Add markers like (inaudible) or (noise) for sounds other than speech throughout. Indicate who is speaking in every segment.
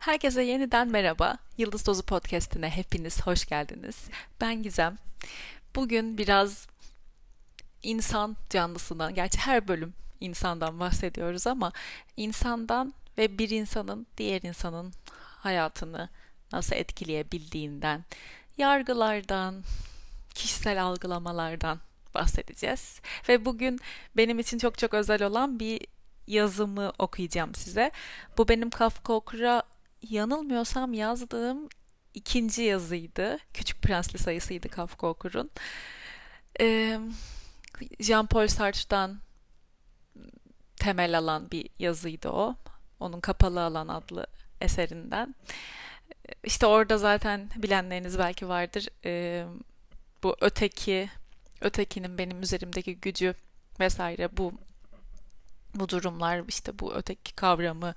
Speaker 1: Herkese yeniden merhaba. Yıldız Dozu Podcast'ine hepiniz hoş geldiniz. Ben Gizem. Bugün biraz insan canlısından, gerçi her bölüm insandan bahsediyoruz ama insandan ve bir insanın diğer insanın hayatını nasıl etkileyebildiğinden, yargılardan, kişisel algılamalardan bahsedeceğiz. Ve bugün benim için çok çok özel olan bir yazımı okuyacağım size. Bu benim Kafka Okur'a yanılmıyorsam yazdığım ikinci yazıydı. Küçük Prensli sayısıydı Kafka Okur'un. Ee, Jean-Paul Sartre'dan temel alan bir yazıydı o. Onun Kapalı Alan adlı eserinden. İşte orada zaten bilenleriniz belki vardır. Ee, bu öteki, ötekinin benim üzerimdeki gücü vesaire bu bu durumlar işte bu öteki kavramı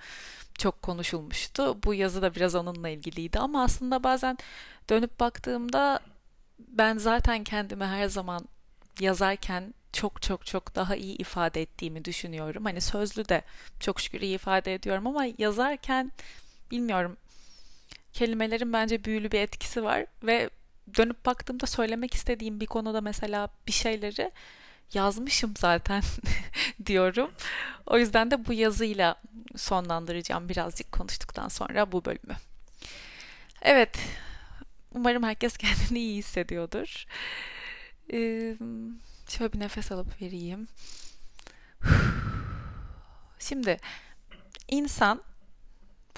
Speaker 1: çok konuşulmuştu. Bu yazı da biraz onunla ilgiliydi ama aslında bazen dönüp baktığımda ben zaten kendimi her zaman yazarken çok çok çok daha iyi ifade ettiğimi düşünüyorum. Hani sözlü de çok şükür iyi ifade ediyorum ama yazarken bilmiyorum kelimelerin bence büyülü bir etkisi var ve dönüp baktığımda söylemek istediğim bir konuda mesela bir şeyleri yazmışım zaten (laughs) diyorum. O yüzden de bu yazıyla sonlandıracağım birazcık konuştuktan sonra bu bölümü. Evet, umarım herkes (laughs) kendini iyi hissediyordur. Ee, şöyle bir nefes alıp vereyim. (sighs) Şimdi insan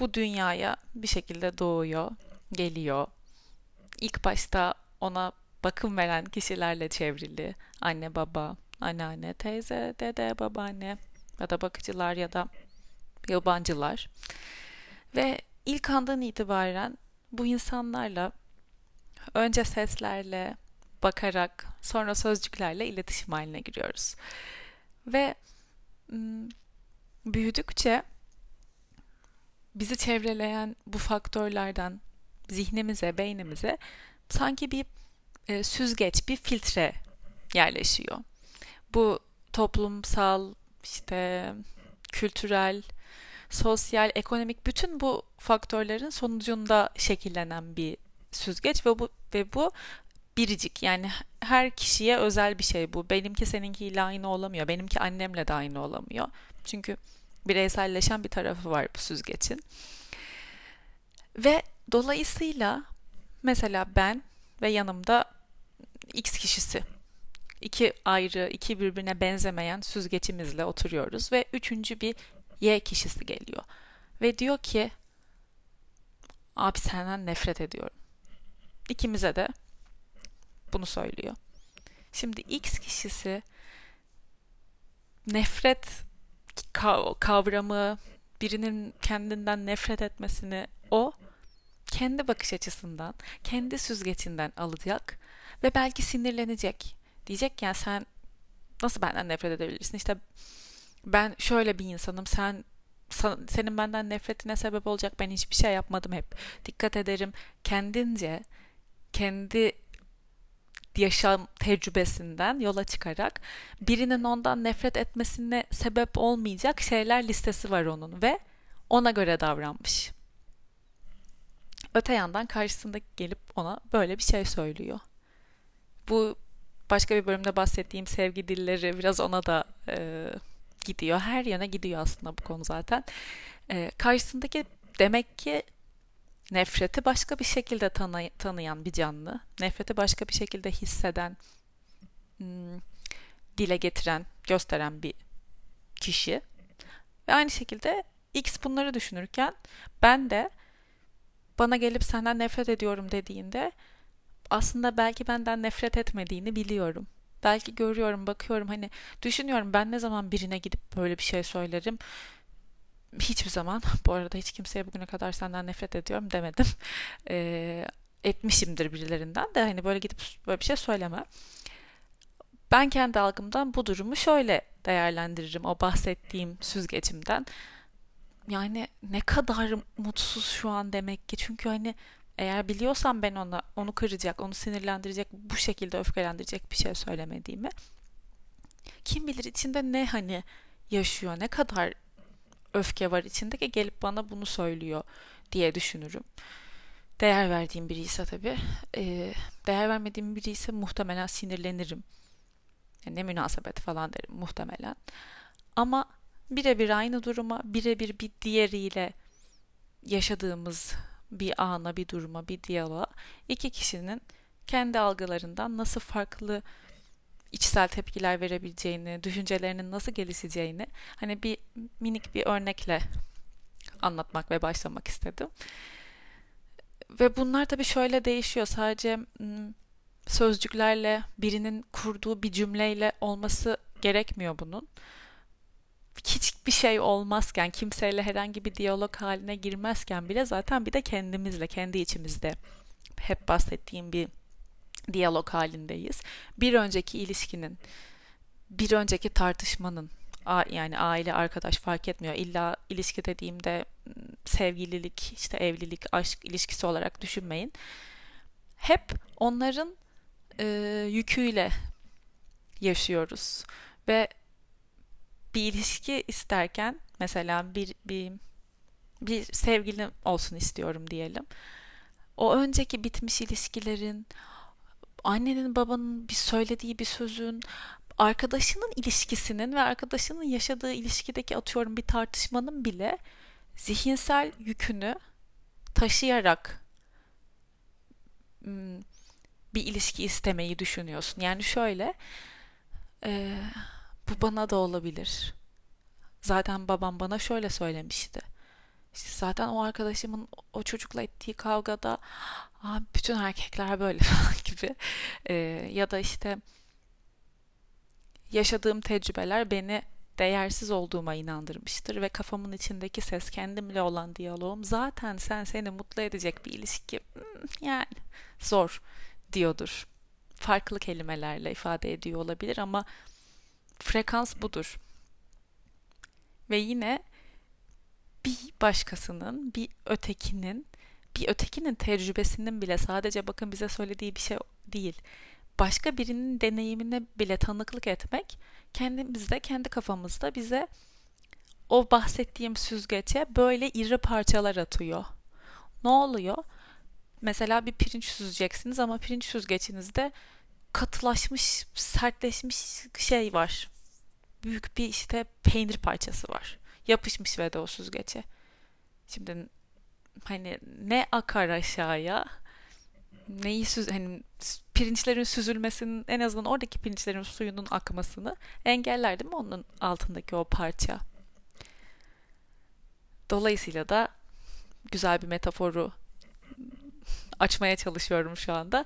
Speaker 1: bu dünyaya bir şekilde doğuyor, geliyor. İlk başta ona bakım veren kişilerle çevrili. Anne, baba, anneanne, teyze, dede, babaanne ya da bakıcılar ya da yabancılar. Ve ilk andan itibaren bu insanlarla önce seslerle, bakarak, sonra sözcüklerle iletişim haline giriyoruz. Ve büyüdükçe bizi çevreleyen bu faktörlerden zihnimize, beynimize sanki bir süzgeç, bir filtre yerleşiyor. Bu toplumsal, işte kültürel, sosyal, ekonomik bütün bu faktörlerin sonucunda şekillenen bir süzgeç ve bu ve bu biricik yani her kişiye özel bir şey bu. Benimki seninkiyle aynı olamıyor. Benimki annemle de aynı olamıyor. Çünkü bireyselleşen bir tarafı var bu süzgecin. Ve dolayısıyla mesela ben ve yanımda X kişisi iki ayrı, iki birbirine benzemeyen süzgeçimizle oturuyoruz ve üçüncü bir Y kişisi geliyor. Ve diyor ki abi senden nefret ediyorum. İkimize de bunu söylüyor. Şimdi X kişisi nefret kavramı, birinin kendinden nefret etmesini o kendi bakış açısından, kendi süzgecinden alacak ve belki sinirlenecek. Diyecek ya sen nasıl benden nefret edebilirsin? İşte ben şöyle bir insanım. Sen senin benden nefretine sebep olacak ben hiçbir şey yapmadım hep. Dikkat ederim kendince kendi yaşam tecrübesinden yola çıkarak birinin ondan nefret etmesine sebep olmayacak şeyler listesi var onun ve ona göre davranmış. Öte yandan karşısındaki gelip ona böyle bir şey söylüyor. Bu başka bir bölümde bahsettiğim sevgi dilleri biraz ona da e, gidiyor. Her yöne gidiyor aslında bu konu zaten. E, karşısındaki demek ki nefreti başka bir şekilde tanı tanıyan bir canlı. Nefreti başka bir şekilde hisseden, hmm, dile getiren, gösteren bir kişi. Ve aynı şekilde X bunları düşünürken ben de bana gelip senden nefret ediyorum dediğinde aslında belki benden nefret etmediğini biliyorum. Belki görüyorum, bakıyorum hani düşünüyorum ben ne zaman birine gidip böyle bir şey söylerim. Hiçbir zaman (laughs) bu arada hiç kimseye bugüne kadar senden nefret ediyorum demedim. (laughs) E, etmişimdir birilerinden de hani böyle gidip böyle bir şey söylemem. Ben kendi algımdan bu durumu şöyle değerlendiririm o bahsettiğim süzgecimden. Yani ne kadar mutsuz şu an demek ki çünkü hani eğer biliyorsam ben ona onu kıracak, onu sinirlendirecek, bu şekilde öfkelendirecek bir şey söylemediğimi kim bilir içinde ne hani yaşıyor, ne kadar öfke var içinde ki gelip bana bunu söylüyor diye düşünürüm. Değer verdiğim biri ise tabii. E, değer vermediğim biri ise muhtemelen sinirlenirim. Yani ne münasebet falan derim muhtemelen. Ama birebir aynı duruma, birebir bir diğeriyle yaşadığımız bir ana, bir duruma, bir diyaloğa iki kişinin kendi algılarından nasıl farklı içsel tepkiler verebileceğini, düşüncelerinin nasıl gelişeceğini hani bir minik bir örnekle anlatmak ve başlamak istedim. Ve bunlar tabii şöyle değişiyor. Sadece sözcüklerle birinin kurduğu bir cümleyle olması gerekmiyor bunun. Hiçbir şey olmazken, kimseyle herhangi bir diyalog haline girmezken bile zaten bir de kendimizle, kendi içimizde hep bahsettiğim bir diyalog halindeyiz. Bir önceki ilişkinin, bir önceki tartışmanın, yani aile, arkadaş fark etmiyor. İlla ilişki dediğimde sevgililik, işte evlilik, aşk ilişkisi olarak düşünmeyin. Hep onların e, yüküyle yaşıyoruz ve bir ilişki isterken mesela bir bir bir sevgilim olsun istiyorum diyelim. O önceki bitmiş ilişkilerin, annenin babanın bir söylediği bir sözün, arkadaşının ilişkisinin ve arkadaşının yaşadığı ilişkideki atıyorum bir tartışmanın bile zihinsel yükünü taşıyarak bir ilişki istemeyi düşünüyorsun. Yani şöyle e, bu bana da olabilir. Zaten babam bana şöyle söylemişti. İşte zaten o arkadaşımın o çocukla ettiği kavgada bütün erkekler böyle (laughs) gibi e, ya da işte yaşadığım tecrübeler beni değersiz olduğuma inandırmıştır ve kafamın içindeki ses kendimle olan diyaloğum zaten sen seni mutlu edecek bir ilişki hmm, yani zor diyordur. Farklı kelimelerle ifade ediyor olabilir ama frekans budur. Ve yine bir başkasının, bir ötekinin, bir ötekinin tecrübesinin bile sadece bakın bize söylediği bir şey değil. Başka birinin deneyimine bile tanıklık etmek kendimizde, kendi kafamızda bize o bahsettiğim süzgece böyle iri parçalar atıyor. Ne oluyor? Mesela bir pirinç süzeceksiniz ama pirinç süzgecinizde katılaşmış, sertleşmiş şey var. Büyük bir işte peynir parçası var. Yapışmış ve de o süzgece. Şimdi hani ne akar aşağıya neyi süz hani pirinçlerin süzülmesinin en azından oradaki pirinçlerin suyunun akmasını engeller değil mi onun altındaki o parça. Dolayısıyla da güzel bir metaforu açmaya çalışıyorum şu anda.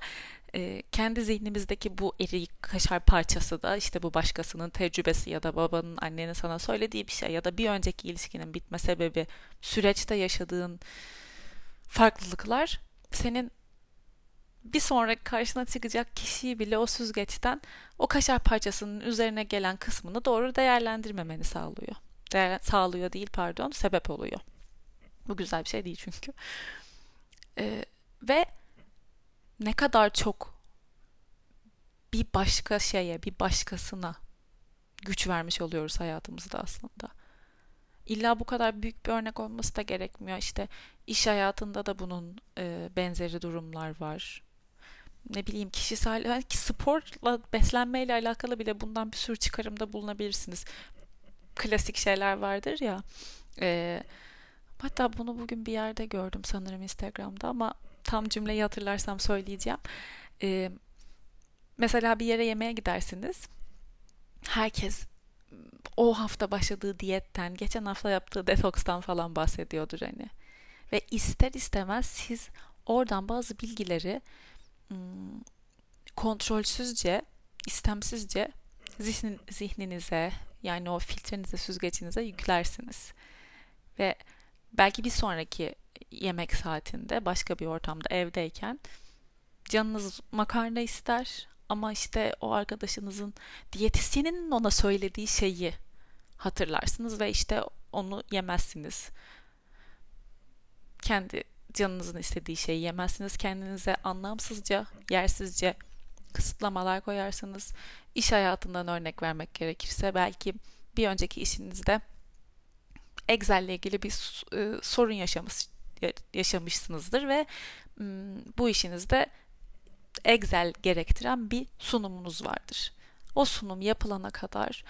Speaker 1: Kendi zihnimizdeki bu eri kaşar parçası da işte bu başkasının tecrübesi ya da babanın annenin sana söylediği bir şey ya da bir önceki ilişkinin bitme sebebi süreçte yaşadığın farklılıklar senin bir sonraki karşına çıkacak kişiyi bile o süzgeçten o kaşar parçasının üzerine gelen kısmını doğru değerlendirmemeni sağlıyor. Değer, sağlıyor değil pardon sebep oluyor. Bu güzel bir şey değil çünkü. Ee, ve ne kadar çok bir başka şeye, bir başkasına güç vermiş oluyoruz hayatımızda aslında. İlla bu kadar büyük bir örnek olması da gerekmiyor. İşte iş hayatında da bunun e, benzeri durumlar var. Ne bileyim kişisel, yani sporla, beslenmeyle alakalı bile bundan bir sürü çıkarımda bulunabilirsiniz. Klasik şeyler vardır ya. E, hatta bunu bugün bir yerde gördüm sanırım Instagram'da ama tam cümleyi hatırlarsam söyleyeceğim. Ee, mesela bir yere yemeğe gidersiniz. Herkes o hafta başladığı diyetten, geçen hafta yaptığı detokstan falan bahsediyordur hani. Ve ister istemez siz oradan bazı bilgileri kontrolsüzce, istemsizce zihnin, zihninize yani o filtrenize, süzgecinize yüklersiniz. Ve belki bir sonraki yemek saatinde başka bir ortamda evdeyken canınız makarna ister ama işte o arkadaşınızın diyetisyeninin ona söylediği şeyi hatırlarsınız ve işte onu yemezsiniz. Kendi canınızın istediği şeyi yemezsiniz. Kendinize anlamsızca, yersizce kısıtlamalar koyarsınız. İş hayatından örnek vermek gerekirse belki bir önceki işinizde Excel ile ilgili bir e, sorun yaşamış yaşamışsınızdır ve bu işinizde Excel gerektiren bir sunumunuz vardır. O sunum yapılana kadar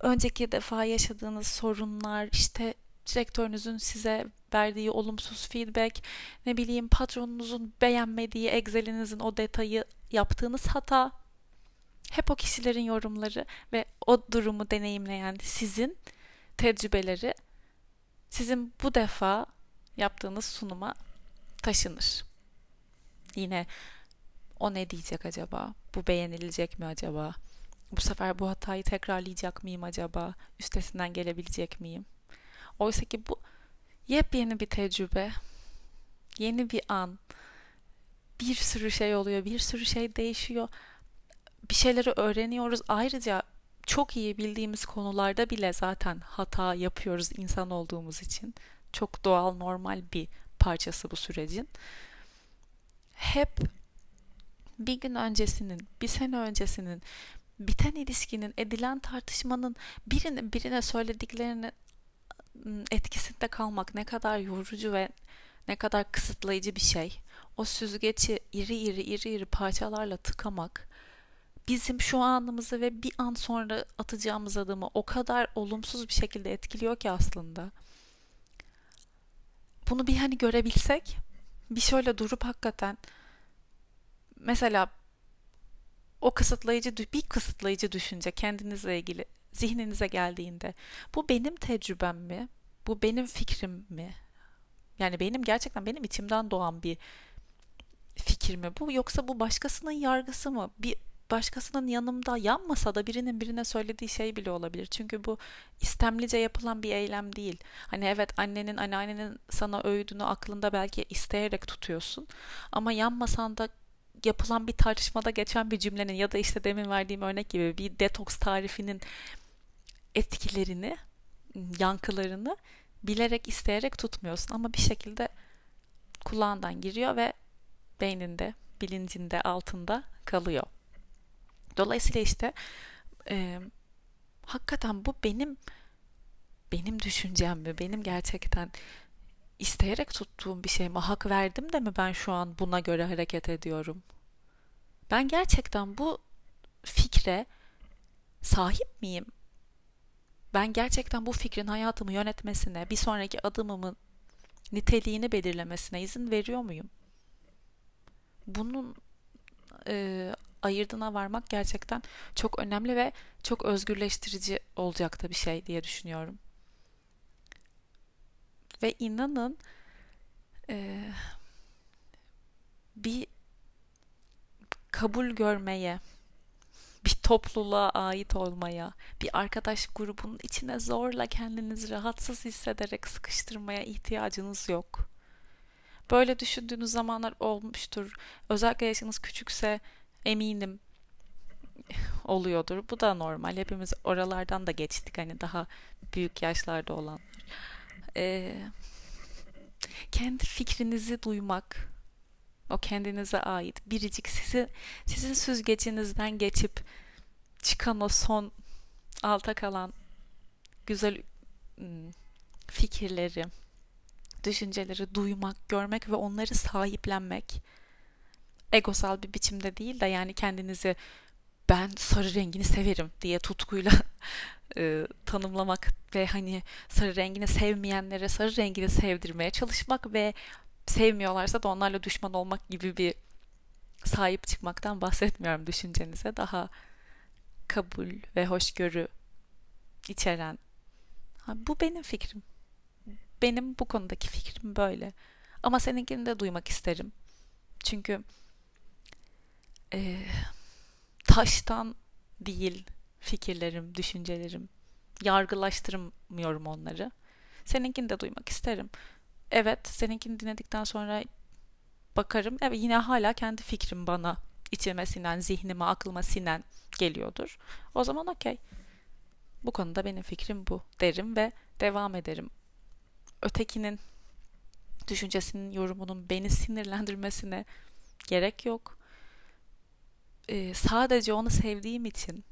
Speaker 1: önceki defa yaşadığınız sorunlar, işte direktörünüzün size verdiği olumsuz feedback, ne bileyim patronunuzun beğenmediği Excel'inizin o detayı, yaptığınız hata, hep o kişilerin yorumları ve o durumu deneyimleyen sizin tecrübeleri sizin bu defa yaptığınız sunuma taşınır. Yine o ne diyecek acaba? Bu beğenilecek mi acaba? Bu sefer bu hatayı tekrarlayacak mıyım acaba? Üstesinden gelebilecek miyim? Oysa ki bu yepyeni bir tecrübe, yeni bir an. Bir sürü şey oluyor, bir sürü şey değişiyor. Bir şeyleri öğreniyoruz. Ayrıca çok iyi bildiğimiz konularda bile zaten hata yapıyoruz insan olduğumuz için. Çok doğal, normal bir parçası bu sürecin. Hep bir gün öncesinin, bir sene öncesinin, biten ilişkinin, edilen tartışmanın birinin birine söylediklerini ıı, etkisinde kalmak ne kadar yorucu ve ne kadar kısıtlayıcı bir şey. O süzgeci iri iri iri iri parçalarla tıkamak bizim şu anımızı ve bir an sonra atacağımız adımı o kadar olumsuz bir şekilde etkiliyor ki aslında. Bunu bir hani görebilsek, bir şöyle durup hakikaten mesela o kısıtlayıcı bir kısıtlayıcı düşünce kendinizle ilgili zihninize geldiğinde bu benim tecrübem mi? Bu benim fikrim mi? Yani benim gerçekten benim içimden doğan bir fikir mi bu yoksa bu başkasının yargısı mı? Bir başkasının yanımda yanmasa da birinin birine söylediği şey bile olabilir. Çünkü bu istemlice yapılan bir eylem değil. Hani evet annenin, anneannenin sana öğüdünü aklında belki isteyerek tutuyorsun. Ama yanmasan da yapılan bir tartışmada geçen bir cümlenin ya da işte demin verdiğim örnek gibi bir detoks tarifinin etkilerini, yankılarını bilerek isteyerek tutmuyorsun ama bir şekilde kulağından giriyor ve beyninde, bilincinde, altında kalıyor. Dolayısıyla işte e, hakikaten bu benim benim düşüncem mi? Benim gerçekten isteyerek tuttuğum bir şey mi? Hak verdim de mi ben şu an buna göre hareket ediyorum? Ben gerçekten bu fikre sahip miyim? Ben gerçekten bu fikrin hayatımı yönetmesine, bir sonraki adımımın niteliğini belirlemesine izin veriyor muyum? Bunun e, ayırdığına varmak gerçekten çok önemli ve çok özgürleştirici olacak da bir şey diye düşünüyorum. Ve inanın e, bir kabul görmeye, bir topluluğa ait olmaya, bir arkadaş grubunun içine zorla kendinizi rahatsız hissederek sıkıştırmaya ihtiyacınız yok. Böyle düşündüğünüz zamanlar olmuştur. Özellikle yaşınız küçükse eminim (laughs) oluyordur. Bu da normal. Hepimiz oralardan da geçtik. Hani daha büyük yaşlarda olanlar. Ee, kendi fikrinizi duymak, o kendinize ait biricik sizi sizin süzgecinizden geçip çıkan o son alta kalan güzel fikirleri, düşünceleri duymak, görmek ve onları sahiplenmek egosal bir biçimde değil de yani kendinizi ben sarı rengini severim diye tutkuyla (laughs) e, tanımlamak ve hani sarı rengini sevmeyenlere sarı rengini sevdirmeye çalışmak ve sevmiyorlarsa da onlarla düşman olmak gibi bir sahip çıkmaktan bahsetmiyorum düşüncenize. Daha kabul ve hoşgörü içeren. Bu benim fikrim. Benim bu konudaki fikrim böyle. Ama seninkini de duymak isterim. Çünkü e, taştan değil fikirlerim, düşüncelerim. Yargılaştırmıyorum onları. Seninkini de duymak isterim. Evet, seninkini dinledikten sonra bakarım. Evet, yine hala kendi fikrim bana içime sinen, zihnime, aklıma sinen geliyordur. O zaman okey. Bu konuda benim fikrim bu derim ve devam ederim. Ötekinin düşüncesinin, yorumunun beni sinirlendirmesine gerek yok e, sadece onu sevdiğim için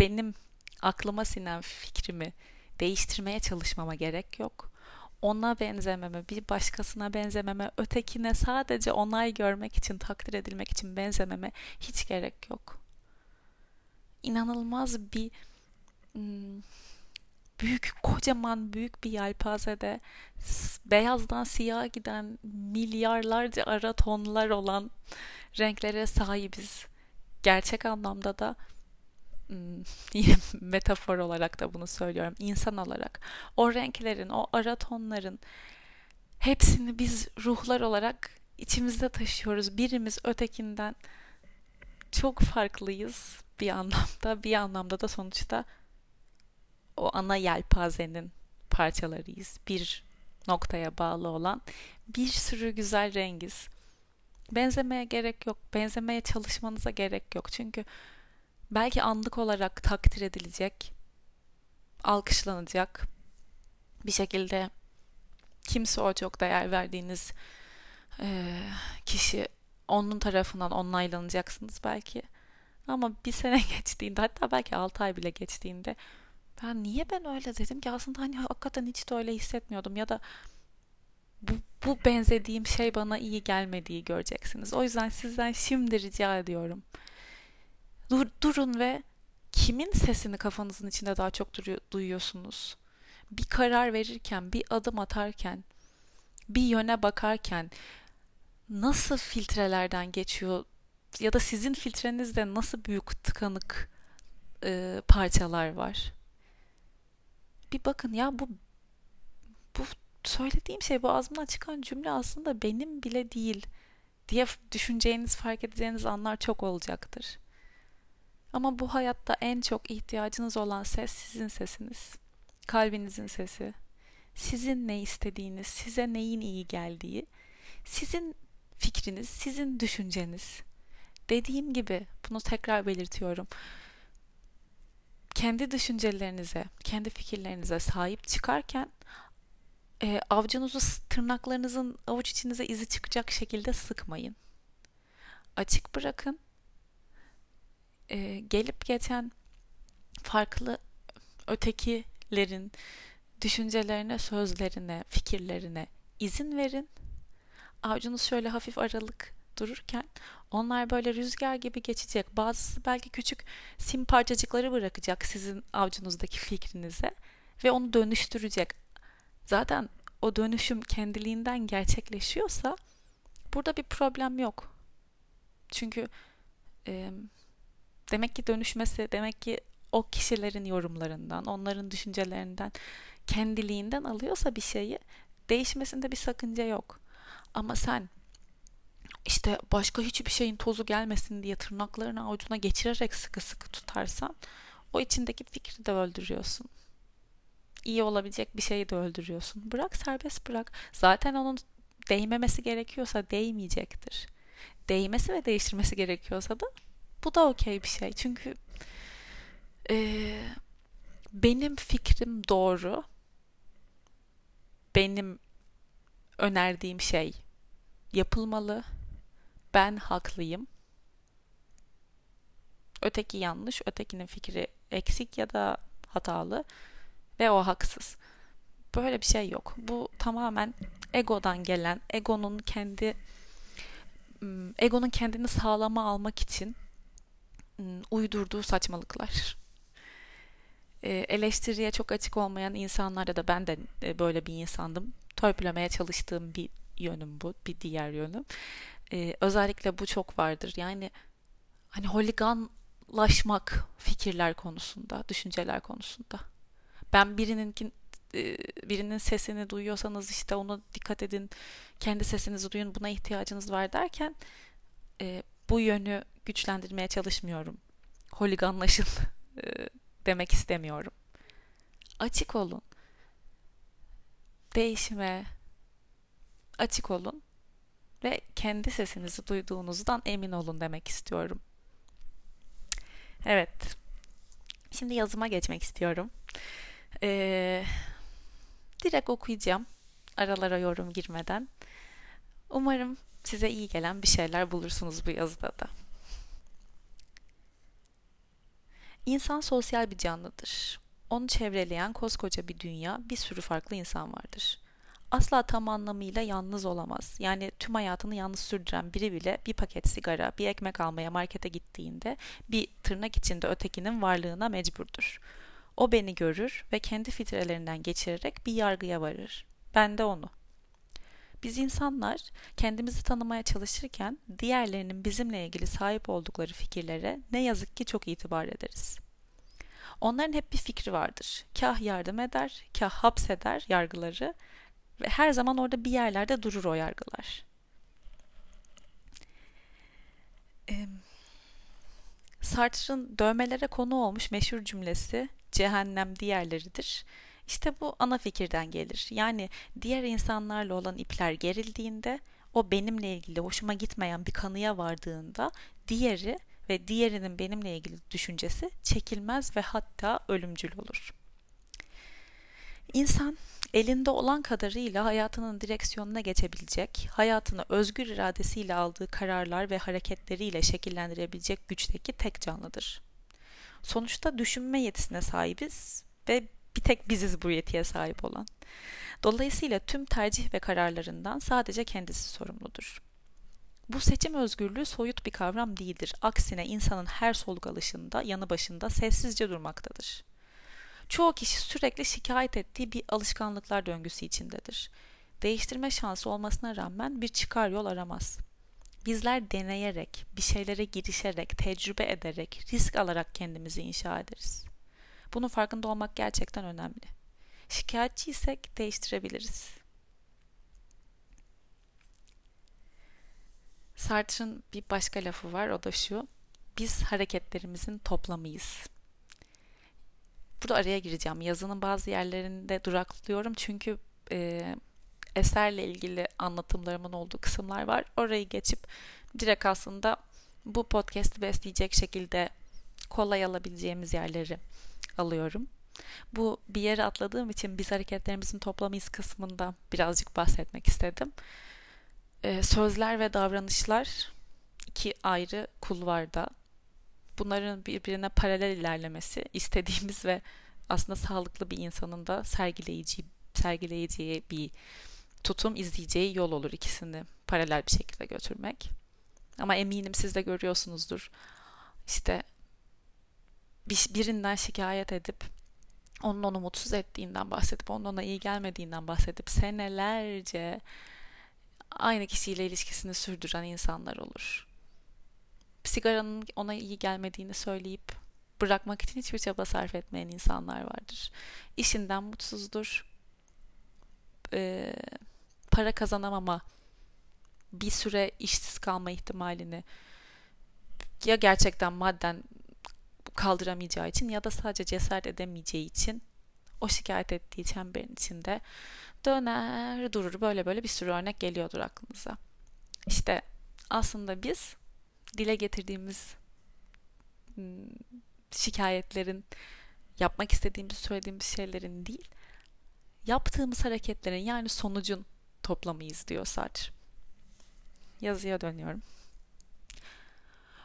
Speaker 1: benim aklıma sinen fikrimi değiştirmeye çalışmama gerek yok. Ona benzememe, bir başkasına benzememe, ötekine sadece onay görmek için, takdir edilmek için benzememe hiç gerek yok. İnanılmaz bir hmm, büyük, kocaman büyük bir yelpazede beyazdan siyaha giden milyarlarca ara tonlar olan renklere sahibiz. Gerçek anlamda da hmm, (laughs) yine metafor olarak da bunu söylüyorum. İnsan olarak o renklerin, o ara tonların hepsini biz ruhlar olarak içimizde taşıyoruz. Birimiz ötekinden çok farklıyız bir anlamda. Bir anlamda da sonuçta o ana yelpazenin parçalarıyız. Bir noktaya bağlı olan bir sürü güzel rengiz. Benzemeye gerek yok. Benzemeye çalışmanıza gerek yok. Çünkü belki anlık olarak takdir edilecek, alkışlanacak bir şekilde kimse o çok değer verdiğiniz e, kişi onun tarafından onaylanacaksınız belki. Ama bir sene (laughs) geçtiğinde hatta belki 6 ay bile geçtiğinde ben niye ben öyle dedim ki aslında hani hakikaten hiç de öyle hissetmiyordum ya da bu, bu benzediğim şey bana iyi gelmediği göreceksiniz. O yüzden sizden şimdi rica ediyorum. Dur, durun ve kimin sesini kafanızın içinde daha çok duyuyorsunuz? Bir karar verirken, bir adım atarken, bir yöne bakarken nasıl filtrelerden geçiyor ya da sizin filtrenizde nasıl büyük tıkanık e, parçalar var? Bir bakın ya bu söylediğim şey bu ağzımdan çıkan cümle aslında benim bile değil diye düşüneceğiniz fark edeceğiniz anlar çok olacaktır. Ama bu hayatta en çok ihtiyacınız olan ses sizin sesiniz. Kalbinizin sesi. Sizin ne istediğiniz, size neyin iyi geldiği, sizin fikriniz, sizin düşünceniz. Dediğim gibi bunu tekrar belirtiyorum. Kendi düşüncelerinize, kendi fikirlerinize sahip çıkarken e, avcunuzu tırnaklarınızın avuç içinize izi çıkacak şekilde sıkmayın. Açık bırakın. E, gelip geçen farklı ötekilerin düşüncelerine, sözlerine, fikirlerine izin verin. Avcunuz şöyle hafif aralık dururken onlar böyle rüzgar gibi geçecek. Bazısı belki küçük sim parçacıkları bırakacak sizin avcunuzdaki fikrinize ve onu dönüştürecek. Zaten o dönüşüm kendiliğinden gerçekleşiyorsa burada bir problem yok. Çünkü e, demek ki dönüşmesi, demek ki o kişilerin yorumlarından, onların düşüncelerinden, kendiliğinden alıyorsa bir şeyi değişmesinde bir sakınca yok. Ama sen işte başka hiçbir şeyin tozu gelmesin diye tırnaklarını avucuna geçirerek sıkı sıkı tutarsan o içindeki fikri de öldürüyorsun. İyi olabilecek bir şeyi de öldürüyorsun. Bırak serbest bırak. Zaten onun değmemesi gerekiyorsa değmeyecektir. Değmesi ve değiştirmesi gerekiyorsa da bu da okey bir şey. Çünkü e, benim fikrim doğru. Benim önerdiğim şey yapılmalı ben haklıyım. Öteki yanlış, ötekinin fikri eksik ya da hatalı ve o haksız. Böyle bir şey yok. Bu tamamen egodan gelen, egonun kendi egonun kendini sağlama almak için uydurduğu saçmalıklar. Eleştiriye çok açık olmayan insanlarda da ben de böyle bir insandım. Törpülemeye çalıştığım bir yönüm bu, bir diğer yönüm. Özellikle bu çok vardır. Yani hani holiganlaşmak fikirler konusunda, düşünceler konusunda. Ben birinin e, birinin sesini duyuyorsanız işte ona dikkat edin, kendi sesinizi duyun, buna ihtiyacınız var derken e, bu yönü güçlendirmeye çalışmıyorum. Holiganlaşın (laughs) e, demek istemiyorum. Açık olun. Değişime açık olun ve kendi sesinizi duyduğunuzdan emin olun demek istiyorum. Evet. Şimdi yazıma geçmek istiyorum. Ee, direkt okuyacağım. Aralara yorum girmeden. Umarım size iyi gelen bir şeyler bulursunuz bu yazıda da. İnsan sosyal bir canlıdır. Onu çevreleyen koskoca bir dünya, bir sürü farklı insan vardır. Asla tam anlamıyla yalnız olamaz. Yani tüm hayatını yalnız sürdüren biri bile bir paket sigara, bir ekmek almaya markete gittiğinde bir tırnak içinde ötekinin varlığına mecburdur. O beni görür ve kendi filtrelerinden geçirerek bir yargıya varır. Ben de onu. Biz insanlar kendimizi tanımaya çalışırken diğerlerinin bizimle ilgili sahip oldukları fikirlere ne yazık ki çok itibar ederiz. Onların hep bir fikri vardır. Kah yardım eder, kah hapseder yargıları ve her zaman orada bir yerlerde durur o yargılar. Sartre'ın dövmelere konu olmuş meşhur cümlesi cehennem diğerleridir. İşte bu ana fikirden gelir. Yani diğer insanlarla olan ipler gerildiğinde o benimle ilgili hoşuma gitmeyen bir kanıya vardığında diğeri ve diğerinin benimle ilgili düşüncesi çekilmez ve hatta ölümcül olur. İnsan elinde olan kadarıyla hayatının direksiyonuna geçebilecek, hayatını özgür iradesiyle aldığı kararlar ve hareketleriyle şekillendirebilecek güçteki tek canlıdır. Sonuçta düşünme yetisine sahibiz ve bir tek biziz bu yetiye sahip olan. Dolayısıyla tüm tercih ve kararlarından sadece kendisi sorumludur. Bu seçim özgürlüğü soyut bir kavram değildir. Aksine insanın her soluk alışında, yanı başında sessizce durmaktadır. Çoğu kişi sürekli şikayet ettiği bir alışkanlıklar döngüsü içindedir. Değiştirme şansı olmasına rağmen bir çıkar yol aramaz. Bizler deneyerek, bir şeylere girişerek, tecrübe ederek, risk alarak kendimizi inşa ederiz. Bunun farkında olmak gerçekten önemli. Şikayetçiysek değiştirebiliriz. Sartre'ın bir başka lafı var o da şu. Biz hareketlerimizin toplamıyız. Burada araya gireceğim. Yazının bazı yerlerinde duraklıyorum çünkü e, eserle ilgili anlatımlarımın olduğu kısımlar var. Orayı geçip direkt aslında bu podcast'i besleyecek şekilde kolay alabileceğimiz yerleri alıyorum. Bu bir yere atladığım için biz hareketlerimizin toplamıyız kısmında birazcık bahsetmek istedim. Ee, sözler ve davranışlar iki ayrı kulvarda. Bunların birbirine paralel ilerlemesi istediğimiz ve aslında sağlıklı bir insanın da sergileyici, sergileyeceği bir tutum izleyeceği yol olur ikisini paralel bir şekilde götürmek. Ama eminim siz de görüyorsunuzdur. İşte birinden şikayet edip onun onu mutsuz ettiğinden bahsedip onun ona iyi gelmediğinden bahsedip senelerce aynı kişiyle ilişkisini sürdüren insanlar olur. Sigaranın ona iyi gelmediğini söyleyip bırakmak için hiçbir çaba sarf etmeyen insanlar vardır. İşinden mutsuzdur. Ee, para kazanamama, bir süre işsiz kalma ihtimalini ya gerçekten madden kaldıramayacağı için ya da sadece cesaret edemeyeceği için o şikayet ettiği çemberin içinde döner durur böyle böyle bir sürü örnek geliyordur aklınıza. İşte aslında biz dile getirdiğimiz hmm, şikayetlerin yapmak istediğimiz söylediğimiz şeylerin değil yaptığımız hareketlerin yani sonucun toplamıyız diyor Sartre. Yazıya dönüyorum.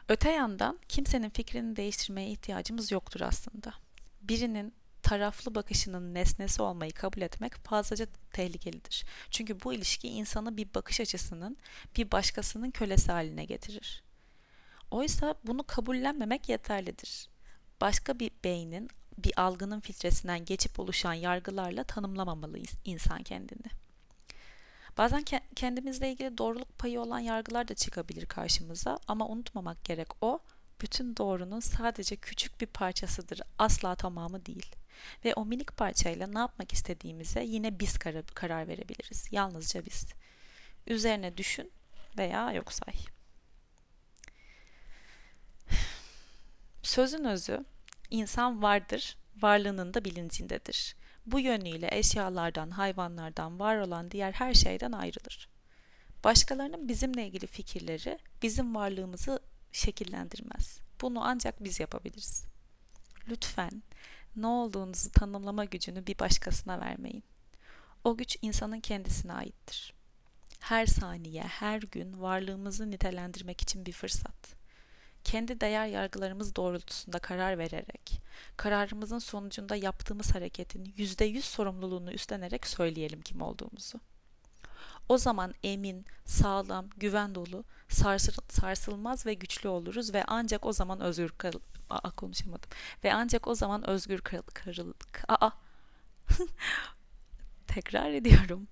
Speaker 1: Öte yandan kimsenin fikrini değiştirmeye ihtiyacımız yoktur aslında. Birinin taraflı bakışının nesnesi olmayı kabul etmek fazlaca tehlikelidir. Çünkü bu ilişki insanı bir bakış açısının bir başkasının kölesi haline getirir. Oysa bunu kabullenmemek yeterlidir. Başka bir beynin, bir algının filtresinden geçip oluşan yargılarla tanımlamamalı insan kendini. Bazen kendimizle ilgili doğruluk payı olan yargılar da çıkabilir karşımıza ama unutmamak gerek o bütün doğrunun sadece küçük bir parçasıdır. Asla tamamı değil. Ve o minik parçayla ne yapmak istediğimize yine biz karar, karar verebiliriz. Yalnızca biz. Üzerine düşün veya yok say. (sighs) Sözün özü insan vardır, varlığının da bilincindedir. Bu yönüyle eşyalardan, hayvanlardan, var olan diğer her şeyden ayrılır. Başkalarının bizimle ilgili fikirleri bizim varlığımızı şekillendirmez. Bunu ancak biz yapabiliriz. Lütfen ne olduğunuzu tanımlama gücünü bir başkasına vermeyin. O güç insanın kendisine aittir. Her saniye, her gün varlığımızı nitelendirmek için bir fırsat. Kendi değer yargılarımız doğrultusunda karar vererek, kararımızın sonucunda yaptığımız hareketin yüzde yüz sorumluluğunu üstlenerek söyleyelim kim olduğumuzu. O zaman emin, sağlam, güven dolu, sarsır, sarsılmaz ve güçlü oluruz ve ancak o zaman özgür kal Aa, konuşamadım. Ve ancak o zaman özgür karıl, karıl Aa. (laughs) Tekrar ediyorum.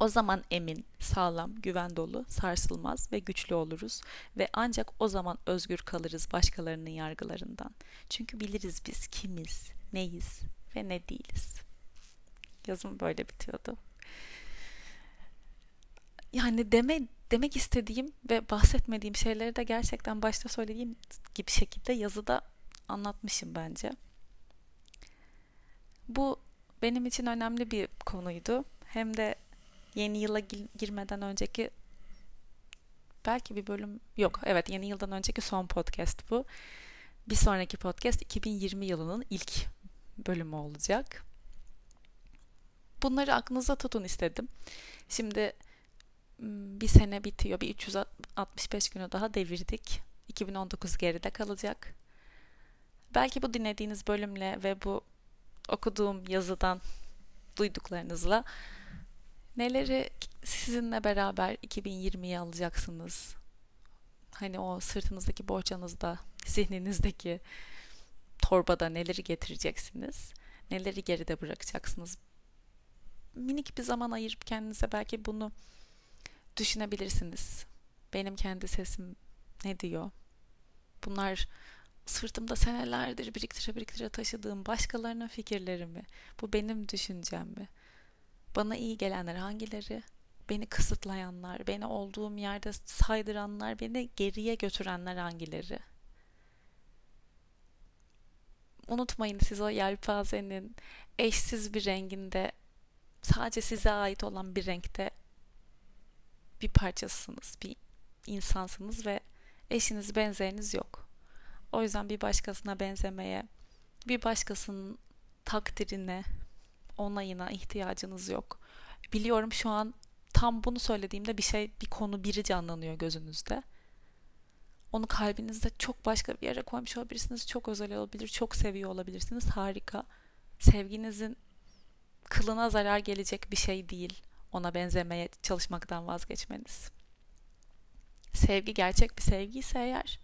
Speaker 1: O zaman emin, sağlam, güven dolu, sarsılmaz ve güçlü oluruz ve ancak o zaman özgür kalırız başkalarının yargılarından. Çünkü biliriz biz kimiz, neyiz ve ne değiliz. Yazım böyle bitiyordu. Yani deme demek istediğim ve bahsetmediğim şeyleri de gerçekten başta söylediğim gibi şekilde yazıda anlatmışım bence. Bu benim için önemli bir konuydu. Hem de yeni yıla girmeden önceki belki bir bölüm yok. Evet yeni yıldan önceki son podcast bu. Bir sonraki podcast 2020 yılının ilk bölümü olacak. Bunları aklınıza tutun istedim. Şimdi bir sene bitiyor. Bir 365 günü daha devirdik. 2019 geride kalacak. Belki bu dinlediğiniz bölümle ve bu okuduğum yazıdan duyduklarınızla neleri sizinle beraber 2020'ye alacaksınız? Hani o sırtınızdaki bohçanızda, zihninizdeki torbada neleri getireceksiniz? Neleri geride bırakacaksınız? Minik bir zaman ayırıp kendinize belki bunu düşünebilirsiniz. Benim kendi sesim ne diyor? Bunlar sırtımda senelerdir biriktire biriktire taşıdığım başkalarının fikirleri mi? Bu benim düşüncem mi? Bana iyi gelenler hangileri? Beni kısıtlayanlar, beni olduğum yerde saydıranlar, beni geriye götürenler hangileri? Unutmayın siz o yelpazenin eşsiz bir renginde sadece size ait olan bir renkte bir parçasısınız, bir insansınız ve eşiniz benzeriniz yok. O yüzden bir başkasına benzemeye, bir başkasının takdirine, onayına ihtiyacınız yok. Biliyorum şu an tam bunu söylediğimde bir şey, bir konu biri canlanıyor gözünüzde. Onu kalbinizde çok başka bir yere koymuş olabilirsiniz. Çok özel olabilir, çok seviyor olabilirsiniz. Harika. Sevginizin kılına zarar gelecek bir şey değil ona benzemeye çalışmaktan vazgeçmeniz. Sevgi gerçek bir sevgi ise eğer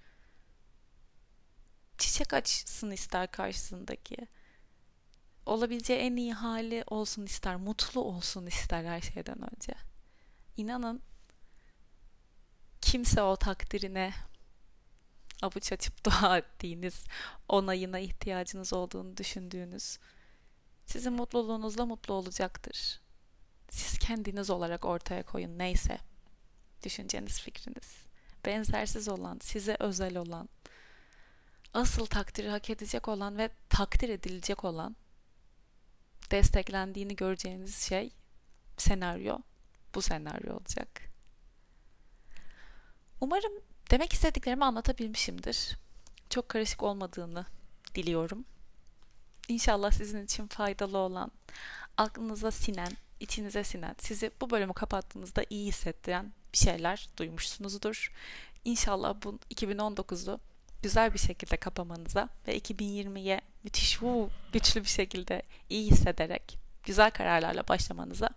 Speaker 1: çiçek açsın ister karşısındaki. Olabileceği en iyi hali olsun ister, mutlu olsun ister her şeyden önce. İnanın kimse o takdirine avuç açıp (laughs) dua ettiğiniz, onayına ihtiyacınız olduğunu düşündüğünüz sizin mutluluğunuzla mutlu olacaktır. Siz kendiniz olarak ortaya koyun neyse. Düşünceniz, fikriniz. Benzersiz olan, size özel olan, asıl takdiri hak edecek olan ve takdir edilecek olan, desteklendiğini göreceğiniz şey, senaryo, bu senaryo olacak. Umarım demek istediklerimi anlatabilmişimdir. Çok karışık olmadığını diliyorum. İnşallah sizin için faydalı olan, aklınıza sinen, içinize sinen, sizi bu bölümü kapattığınızda iyi hissettiren bir şeyler duymuşsunuzdur. İnşallah bu 2019'u güzel bir şekilde kapamanıza ve 2020'ye müthiş uu, güçlü bir şekilde iyi hissederek güzel kararlarla başlamanıza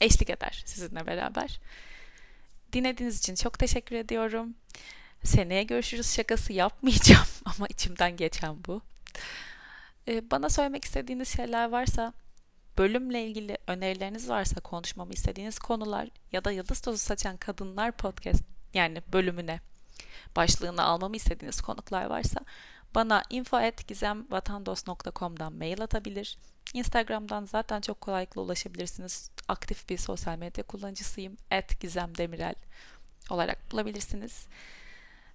Speaker 1: eşlik eder sizinle beraber. Dinlediğiniz için çok teşekkür ediyorum. Seneye görüşürüz şakası yapmayacağım (laughs) ama içimden geçen bu. Ee, bana söylemek istediğiniz şeyler varsa bölümle ilgili önerileriniz varsa konuşmamı istediğiniz konular ya da Yıldız Tozu Saçan Kadınlar Podcast yani bölümüne başlığını almamı istediğiniz konuklar varsa bana info.gizemvatandos.com'dan mail atabilir. Instagram'dan zaten çok kolaylıkla ulaşabilirsiniz. Aktif bir sosyal medya kullanıcısıyım. @gizemdemirel olarak bulabilirsiniz.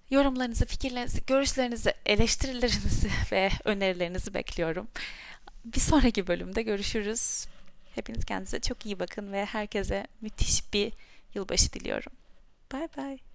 Speaker 1: Yorumlarınızı, fikirlerinizi, görüşlerinizi, eleştirilerinizi (laughs) ve önerilerinizi bekliyorum. Bir sonraki bölümde görüşürüz. Hepiniz kendinize çok iyi bakın ve herkese müthiş bir yılbaşı diliyorum. Bye bye.